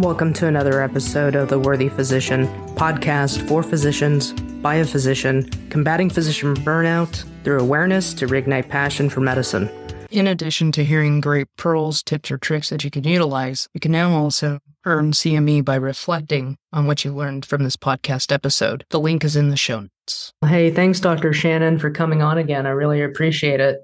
Welcome to another episode of The Worthy Physician, podcast for physicians, by a physician, combating physician burnout through awareness to reignite passion for medicine. In addition to hearing great pearls, tips, or tricks that you can utilize, you can now also earn CME by reflecting on what you learned from this podcast episode. The link is in the show notes. Hey, thanks, Dr. Shannon, for coming on again. I really appreciate it.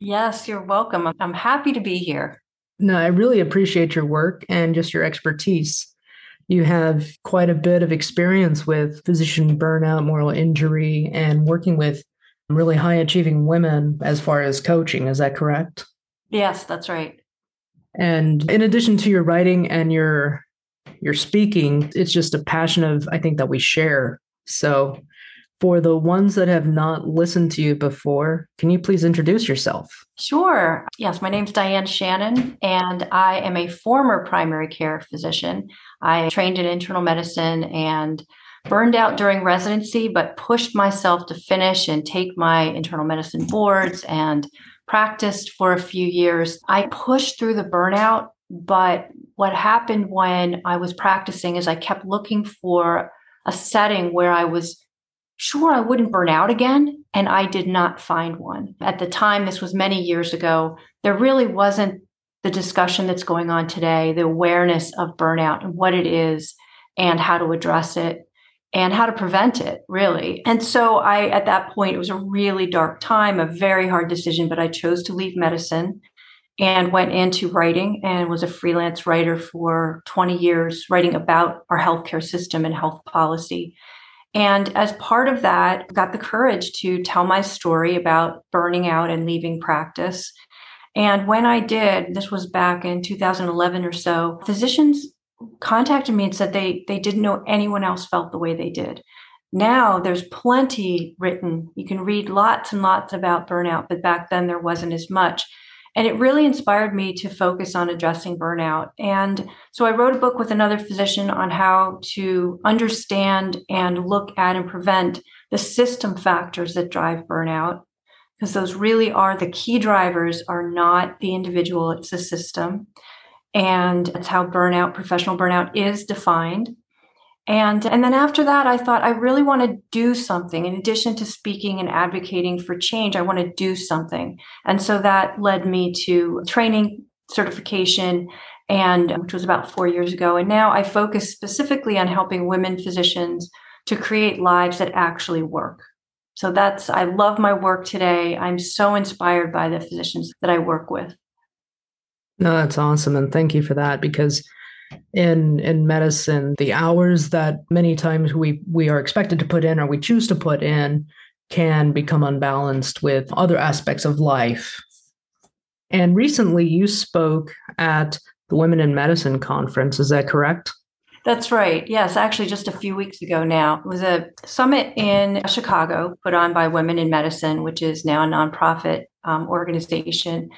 Yes, you're welcome. I'm happy to be here. No, I really appreciate your work and just your expertise. You have quite a bit of experience with physician burnout, moral injury, and working with really high achieving women as far as coaching. Is that correct? Yes, that's right. And in addition to your writing and your your speaking, it's just a passion of I think that we share. So for the ones that have not listened to you before, can you please introduce yourself? Sure. Yes, my name is Diane Shannon, and I am a former primary care physician. I trained in internal medicine and burned out during residency, but pushed myself to finish and take my internal medicine boards and practiced for a few years. I pushed through the burnout, but what happened when I was practicing is I kept looking for a setting where I was sure I wouldn't burn out again. And I did not find one. At the time, this was many years ago, there really wasn't the discussion that's going on today, the awareness of burnout and what it is and how to address it and how to prevent it, really. And so I, at that point, it was a really dark time, a very hard decision, but I chose to leave medicine and went into writing and was a freelance writer for 20 years, writing about our healthcare system and health policy. And as part of that, got the courage to tell my story about burning out and leaving practice. And when I did, this was back in 2011 or so, physicians contacted me and said they they didn't know anyone else felt the way they did. Now there's plenty written. You can read lots and lots about burnout, but back then there wasn't as much. And it really inspired me to focus on addressing burnout. And so I wrote a book with another physician on how to understand and look at and prevent the system factors that drive burnout, because those really are the key drivers are not the individual, it's the system. And that's how burnout, professional burnout is defined. And, and then after that, I thought I really want to do something. In addition to speaking and advocating for change, I want to do something. And so that led me to training certification and which was about four years ago. And now I focus specifically on helping women physicians to create lives that actually work. So that's, I love my work today. I'm so inspired by the physicians that I work with. No, that's awesome. And thank you for that because in in medicine the hours that many times we we are expected to put in or we choose to put in can become unbalanced with other aspects of life and recently you spoke at the women in medicine conference is that correct that's right. Yes, actually, just a few weeks ago now. It was a summit in Chicago put on by Women in Medicine, which is now a nonprofit um, organization.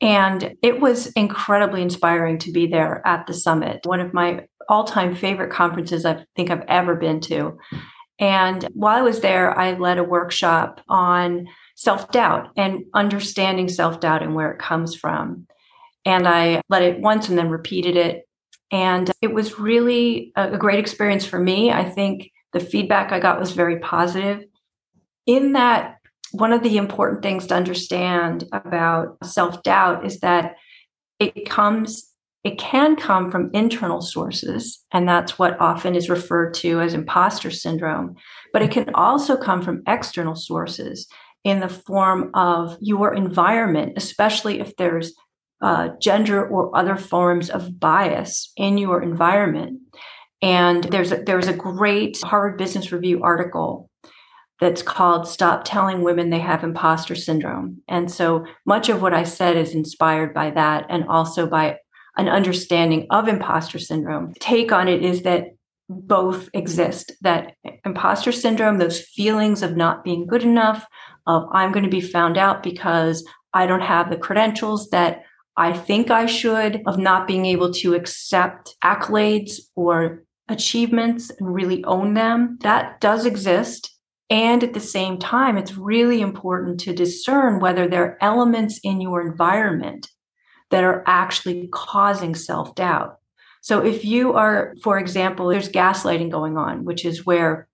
And it was incredibly inspiring to be there at the summit, one of my all time favorite conferences I think I've ever been to. And while I was there, I led a workshop on self doubt and understanding self doubt and where it comes from. And I led it once and then repeated it. And it was really a great experience for me. I think the feedback I got was very positive. In that one of the important things to understand about self doubt is that it comes it can come from internal sources and that's what often is referred to as imposter syndrome but it can also come from external sources in the form of your environment especially if there's uh, gender or other forms of bias in your environment. And there's a, there was a great harvard business review article that's called Stop Telling Women They Have Imposter Syndrome. And so much of what I said is inspired by that and also by an understanding of imposter syndrome. Take on it is that both exist that imposter syndrome, those feelings of not being good enough, of I'm going to be found out because I don't have the credentials that I think I should, of not being able to accept accolades or achievements and really own them. That does exist. And at the same time, it's really important to discern whether there are elements in your environment that are actually causing self doubt. So if you are, for example, there's gaslighting going on, which is where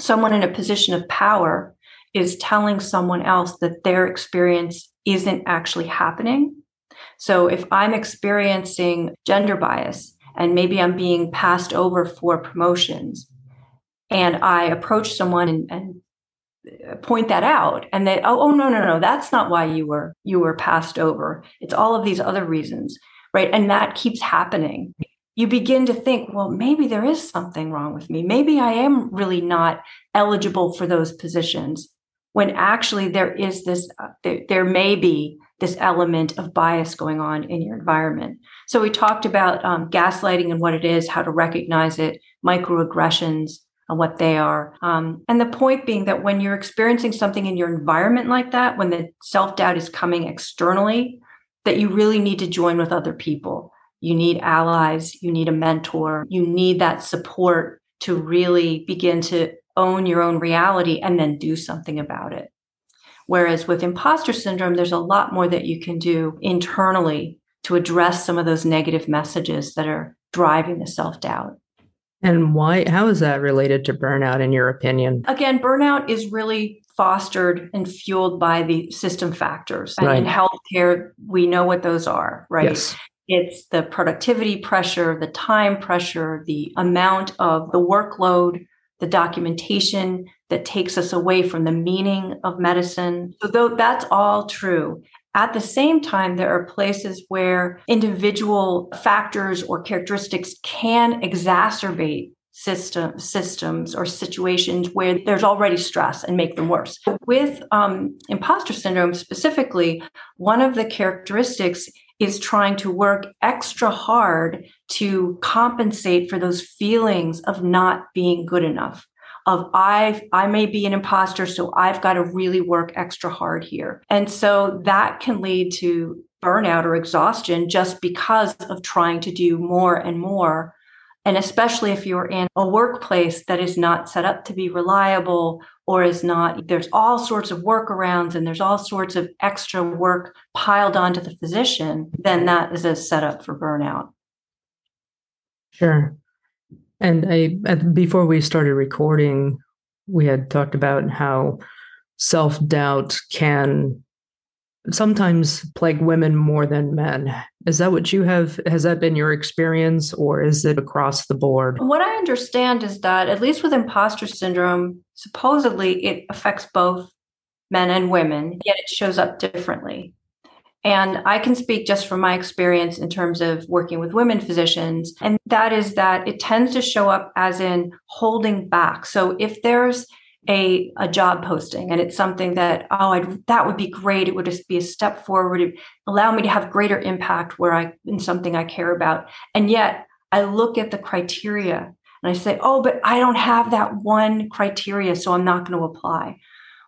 someone in a position of power is telling someone else that their experience isn't actually happening. So if I'm experiencing gender bias and maybe I'm being passed over for promotions and I approach someone and, and point that out and they oh, oh no no no that's not why you were you were passed over. It's all of these other reasons right? And that keeps happening. You begin to think well maybe there is something wrong with me. Maybe i am really not eligible for those positions when actually there is this uh, there, there may be this element of bias going on in your environment. So we talked about um, gaslighting and what it is how to recognize it microaggressions and what they are. Um, and the point being that when you're experiencing something in your environment like that, when the self doubt is coming externally, that you really need to join with other people. You need allies, you need a mentor, you need that support to really begin to own your own reality and then do something about it. Whereas with imposter syndrome, there's a lot more that you can do internally to address some of those negative messages that are driving the self doubt. And why, how is that related to burnout in your opinion? Again, burnout is really fostered and fueled by the system factors. Right. And in healthcare, we know what those are, right? Yes. It's the productivity pressure, the time pressure, the amount of the workload, the documentation that takes us away from the meaning of medicine. So, though that's all true, at the same time, there are places where individual factors or characteristics can exacerbate system systems or situations where there's already stress and make them worse. With um, imposter syndrome specifically, one of the characteristics is trying to work extra hard to compensate for those feelings of not being good enough of I I may be an imposter, so I've got to really work extra hard here. And so that can lead to burnout or exhaustion just because of trying to do more and more. And especially if you're in a workplace that is not set up to be reliable or is not, there's all sorts of workarounds and there's all sorts of extra work piled onto the physician, then that is a setup for burnout. Sure. And I, before we started recording, we had talked about how self doubt can sometimes plague women more than men. Is that what you have? Has that been your experience or is it across the board? What I understand is that, at least with imposter syndrome, supposedly it affects both men and women, yet it shows up differently. And I can speak just from my experience in terms of working with women physicians. And that is that it tends to show up as in holding back. So if there's a, a job posting and it's something that, oh, I'd, that would be great. It would just be a step forward, it allow me to have greater impact where I, in something I care about. And yet I look at the criteria and I say, oh, but I don't have that one criteria, so I'm not going to apply.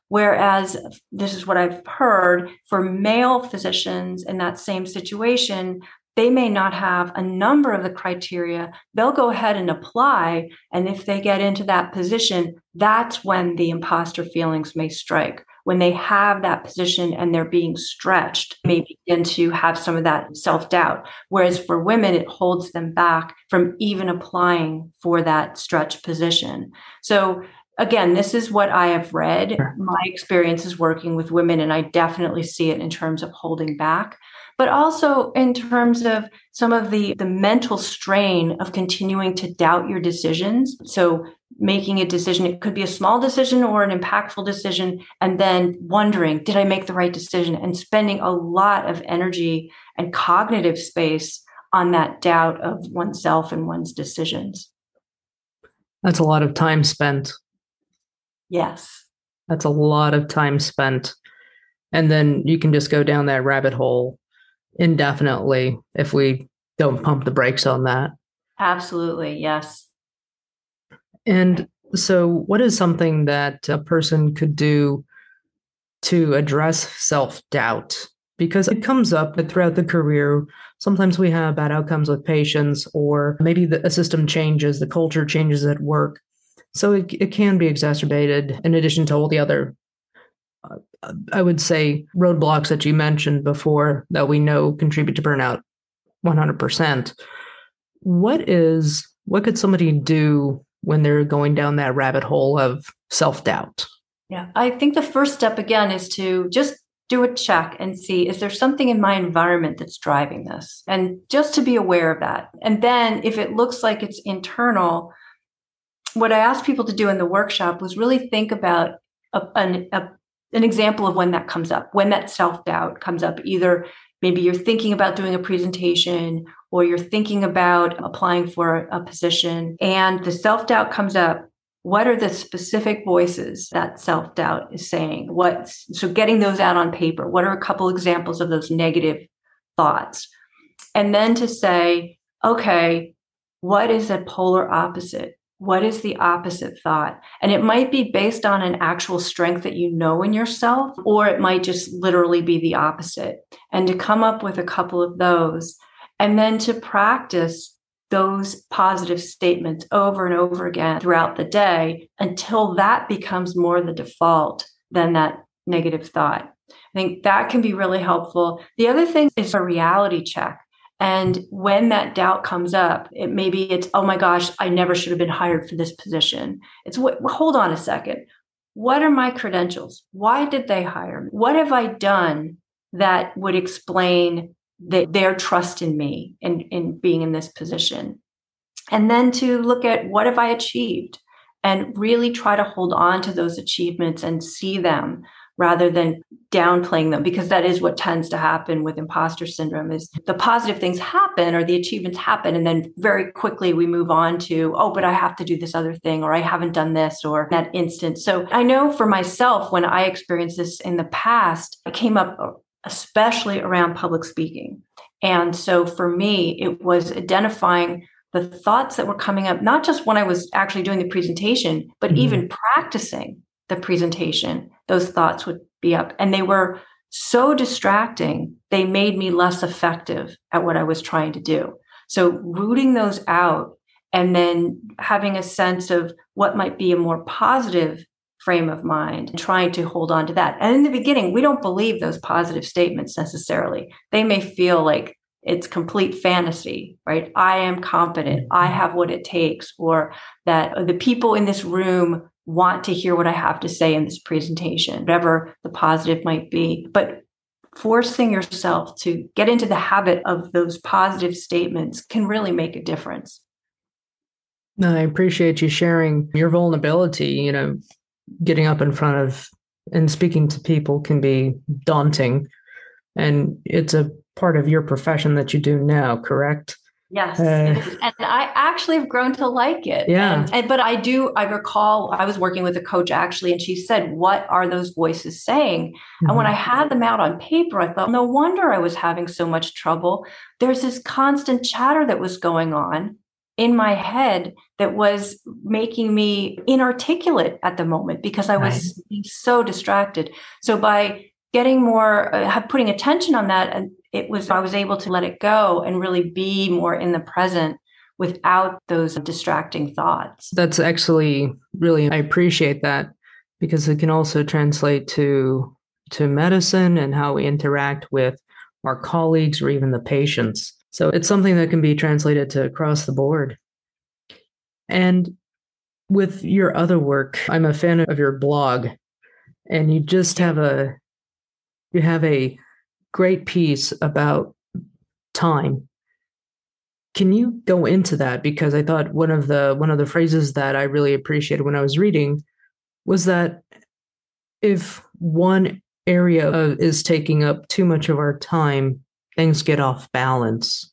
Whereas this is what I've heard for male physicians in that same situation, they may not have a number of the criteria. They'll go ahead and apply. And if they get into that position, that's when the imposter feelings may strike. When they have that position and they're being stretched, may begin to have some of that self doubt. Whereas for women, it holds them back from even applying for that stretch position. So again, this is what I have read. Sure. My experience is working with women, and I definitely see it in terms of holding back, but also in terms of some of the, the mental strain of continuing to doubt your decisions. So, making a decision, it could be a small decision or an impactful decision, and then wondering, did I make the right decision? And spending a lot of energy and cognitive space on that doubt of oneself and one's decisions. That's a lot of time spent Yes. That's a lot of time spent. And then you can just go down that rabbit hole indefinitely if we don't pump the brakes on that. Absolutely. Yes. And so, what is something that a person could do to address self doubt? Because it comes up throughout the career. Sometimes we have bad outcomes with patients, or maybe the, a system changes, the culture changes at work. So it, it can be exacerbated in addition to all the other, uh, I would say, roadblocks that you mentioned before that we know contribute to burnout 100%. what is what could somebody do when they're going down that rabbit hole of self-doubt? Yeah, I think the first step again is to just do a check and see is there something in my environment that's driving this? And just to be aware of that. And then if it looks like it's internal, what I asked people to do in the workshop was really think about a, an, a, an example of when that comes up, when that self doubt comes up. Either maybe you're thinking about doing a presentation or you're thinking about applying for a position and the self doubt comes up. What are the specific voices that self-doubt is saying? What so getting those out on paper what are a couple examples of those negative thoughts? And then to say okay what is a polar opposite what is the opposite thought and it might be based on an actual strength that you know in yourself or it might just literally be the opposite and to come up with a couple of those and then to practice those positive statements over and over again throughout the day until that becomes more the default than that negative thought. I think that can be really helpful. The other thing is a reality check. And when that doubt comes up, it maybe it's, oh my gosh, I never should have been hired for this position. It's what, hold on a second. What are my credentials? Why did they hire me? What have I done that would explain the, their trust in me and in being in this position. And then to look at what have I achieved and really try to hold on to those achievements and see them rather than downplaying them because that is what tends to happen with imposter syndrome is the positive things happen or the achievements happen and then very quickly we move on to oh but i have to do this other thing or i haven't done this or that instant so i know for myself when i experienced this in the past it came up especially around public speaking. And so for me, it was identifying the thoughts that were coming up, not just when I was actually doing the presentation, but mm-hmm. even practicing the presentation, those thoughts would be up. And they were so distracting, they made me less effective at what I was trying to do. So rooting those out and then having a sense of what might be a more positive frame of mind, and trying to hold on to that. And in the beginning, we don't believe those positive statements necessarily. They may feel like it's complete fantasy, right? I am competent. I have what it takes, or that the people in this room want to hear what I have to say in this presentation, whatever the positive might be. But forcing yourself to get into the habit of those positive statements can really make a difference. I appreciate you sharing your vulnerability. You know, getting up in front of and speaking to people can be daunting. And it's a part of your profession that you do now, correct? Yes. Uh, and I actually have grown to like it. Yeah. And, and, but I do, I recall I was working with a coach actually, and she said, What are those voices saying? Mm-hmm. And when I mm-hmm. had them out on paper, I thought, No wonder I was having so much trouble. There's this constant chatter that was going on in my head that was making me inarticulate at the moment because I was right. so distracted. So by getting more, uh, putting attention on that, and it was I was able to let it go and really be more in the present without those distracting thoughts. That's actually really I appreciate that because it can also translate to to medicine and how we interact with our colleagues or even the patients. So it's something that can be translated to across the board. And with your other work, I'm a fan of your blog, and you just have a you have a great piece about time. Can you go into that because I thought one of the one of the phrases that I really appreciated when I was reading was that if one area is taking up too much of our time, things get off balance.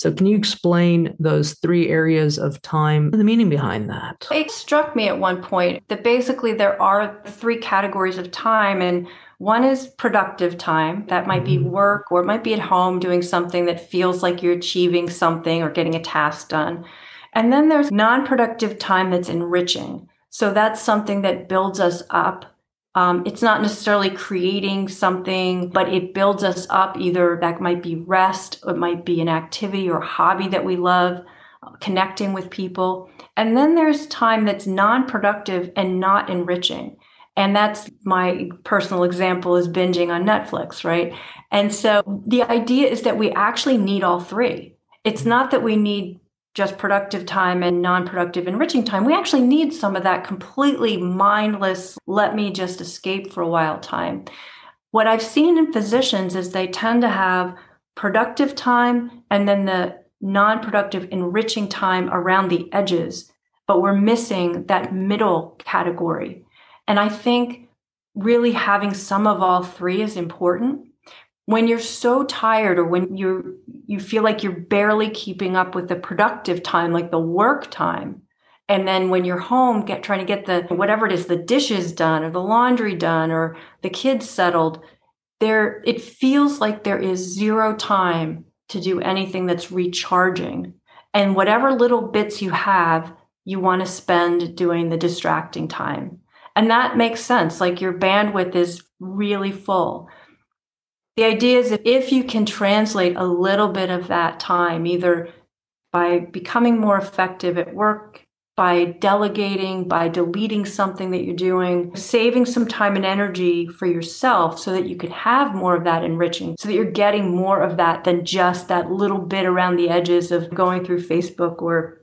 So, can you explain those three areas of time, and the meaning behind that? It struck me at one point that basically there are three categories of time, and one is productive time. That might be mm-hmm. work or it might be at home doing something that feels like you're achieving something or getting a task done. And then there's non productive time that's enriching. So, that's something that builds us up um, it's not necessarily creating something, but it builds us up. Either that might be rest, it might be an activity or hobby that we love, uh, connecting with people. And then there's time that's non productive and not enriching. And that's my personal example is binging on Netflix, right? And so the idea is that we actually need all three. It's not that we need just productive time and non productive enriching time. We actually need some of that completely mindless, let me just escape for a while time. What I've seen in physicians is they tend to have productive time and then the non productive enriching time around the edges, but we're missing that middle category. And I think really having some of all three is important when you're so tired or when you you feel like you're barely keeping up with the productive time like the work time and then when you're home get trying to get the whatever it is the dishes done or the laundry done or the kids settled there it feels like there is zero time to do anything that's recharging. And whatever little bits you have you want to spend doing the distracting time. And that makes sense like your bandwidth is really full the idea is that if you can translate a little bit of that time, either by becoming more effective at work, by delegating, by deleting something that you're doing, saving some time and energy for yourself so that you can have more of that enriching, so that you're getting more of that than just that little bit around the edges of going through Facebook or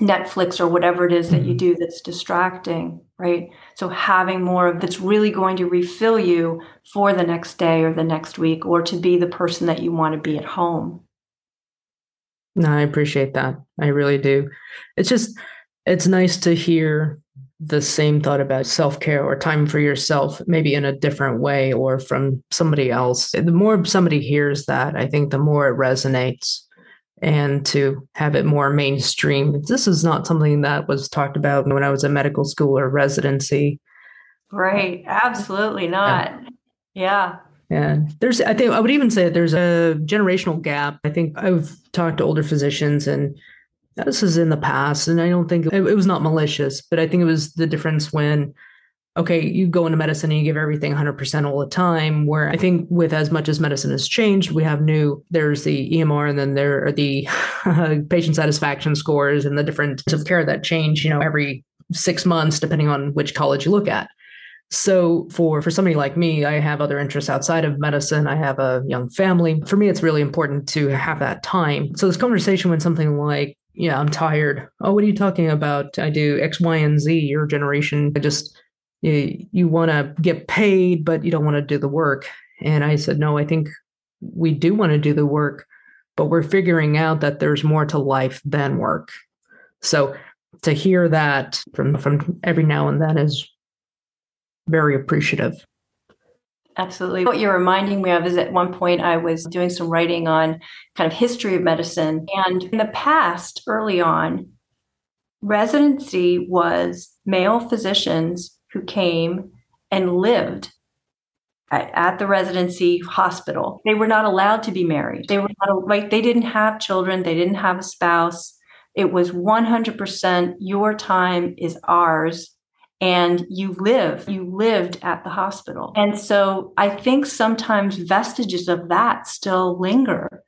Netflix or whatever it is that you mm-hmm. do that's distracting, right? So having more of that's really going to refill you for the next day or the next week or to be the person that you want to be at home. No, I appreciate that. I really do. It's just it's nice to hear the same thought about self-care or time for yourself maybe in a different way or from somebody else. The more somebody hears that, I think the more it resonates and to have it more mainstream. This is not something that was talked about when I was in medical school or residency. Right. Absolutely not. Yeah. yeah. there's, I think I would even say that there's a generational gap. I think I've talked to older physicians and this is in the past, and I don't think it, it was not malicious, but I think it was the difference when okay, you go into medicine and you give everything 100% all the time. Where I think with as much as medicine has changed, we have new, there's the EMR and then there are the patient satisfaction scores and the different types of care that change, you know, every six months, depending on which college you look at. So for for somebody like me, I have other interests outside of medicine. I have a young family. For me, it's really important to have that time. So this conversation when something like, yeah, I'm tired. Oh, what are you talking about? I do X, Y, and Z. Your generation I just you, you want to get paid, but you don't want to do the work. And I said, no, I think we do want to do the work, but we're figuring out that there's more to life than work. So to hear that from from every now and then is very appreciative. Absolutely. What you're reminding me of is at one point I was doing some writing on kind of history of medicine. And in the past, early on, residency was male physicians who came and lived at, at, the residency hospital. They were not allowed to be married. They were not like they didn't have children. They didn't have a spouse. It was 100% your time is ours and you live you lived at the hospital and so i think sometimes vestiges of that still linger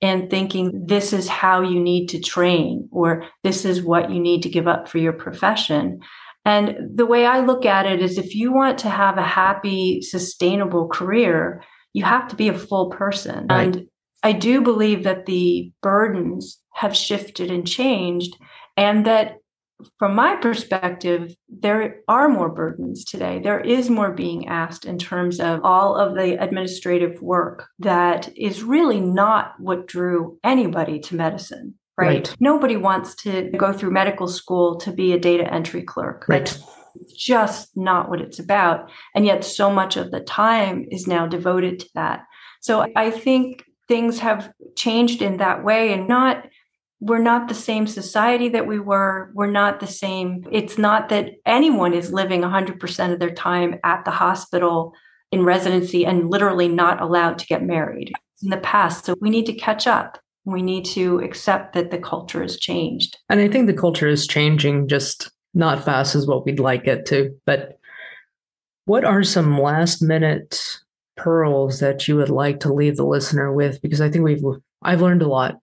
in thinking this is how you need to train or this is what you need to give up for your profession and the way I look at it is if you want to have a happy, sustainable career, you have to be a full person. Right. And I do believe that the burdens have shifted and changed, and that from my perspective, there are more burdens today. There is more being asked in terms of all of the administrative work that is really not what drew anybody to medicine right? right? Nobody wants to go through medical school to be a data entry clerk. Right. That's just not what it's about. And yet, so much of the time is now devoted to that. So I think things have changed in that way and not we're not the same society that we were we're not the same it's not that anyone is living 100% of their time at the hospital in residency and literally not allowed to get married in the past so we need to catch up we need to accept that the culture has changed. And I think the culture is changing just not fast as what we'd like it to. But what are some last minute pearls that you would like to leave the listener with? Because I think we've I've learned a lot.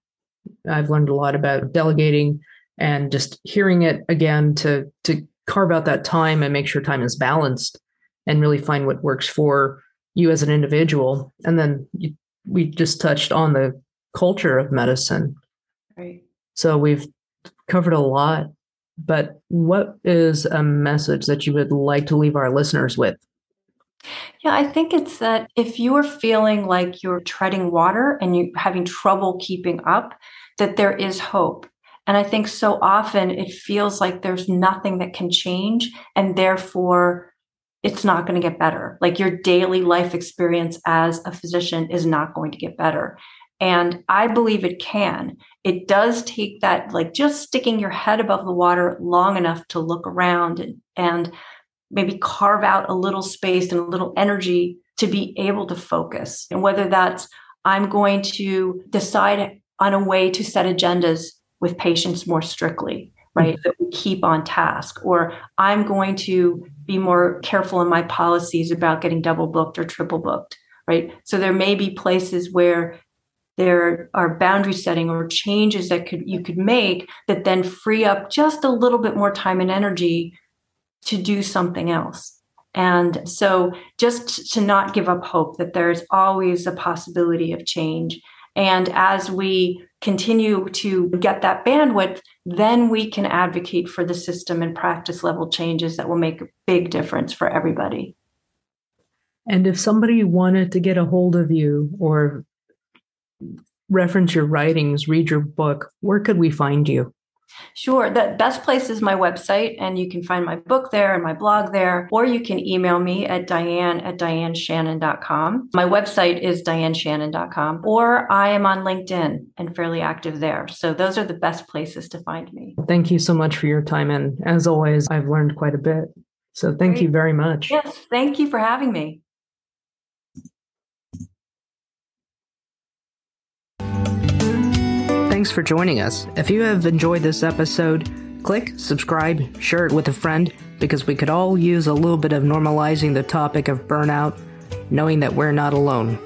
I've learned a lot about delegating and just hearing it again to to carve out that time and make sure time is balanced and really find what works for you as an individual. And then you, we just touched on the culture of medicine. Right. So we've covered a lot, but what is a message that you would like to leave our listeners with? Yeah, I think it's that if you are feeling like you're treading water and you're having trouble keeping up, that there is hope. And I think so often it feels like there's nothing that can change, and therefore it's not going to get better. Like your daily life experience as a physician is not going to get better. And I believe it can. It does take that, like just sticking your head above the water long enough to look around and, and maybe carve out a little space and a little energy to be able to focus. And whether that's I'm going to decide on a way to set agendas with patients more strictly, right? That we keep on task, or I'm going to be more careful in my policies about getting double booked or triple booked, right? So there may be places where there are boundary setting or changes that could you could make that then free up just a little bit more time and energy to do something else. And so just to not give up hope that there's always a possibility of change. And as we continue to get that bandwidth, then we can advocate for the system and practice level changes that will make a big difference for everybody. And if somebody wanted to get a hold of you or reference your writings, read your book, where could we find you? Sure. The best place is my website, and you can find my book there and my blog there, or you can email me at diane at dianeshannon.com. My website is dianeshannon.com, or I am on LinkedIn and fairly active there. So those are the best places to find me. Thank you so much for your time. And as always, I've learned quite a bit. So thank Great. you very much. Yes. Thank you for having me. Thanks for joining us. If you have enjoyed this episode, click subscribe, share it with a friend, because we could all use a little bit of normalizing the topic of burnout, knowing that we're not alone.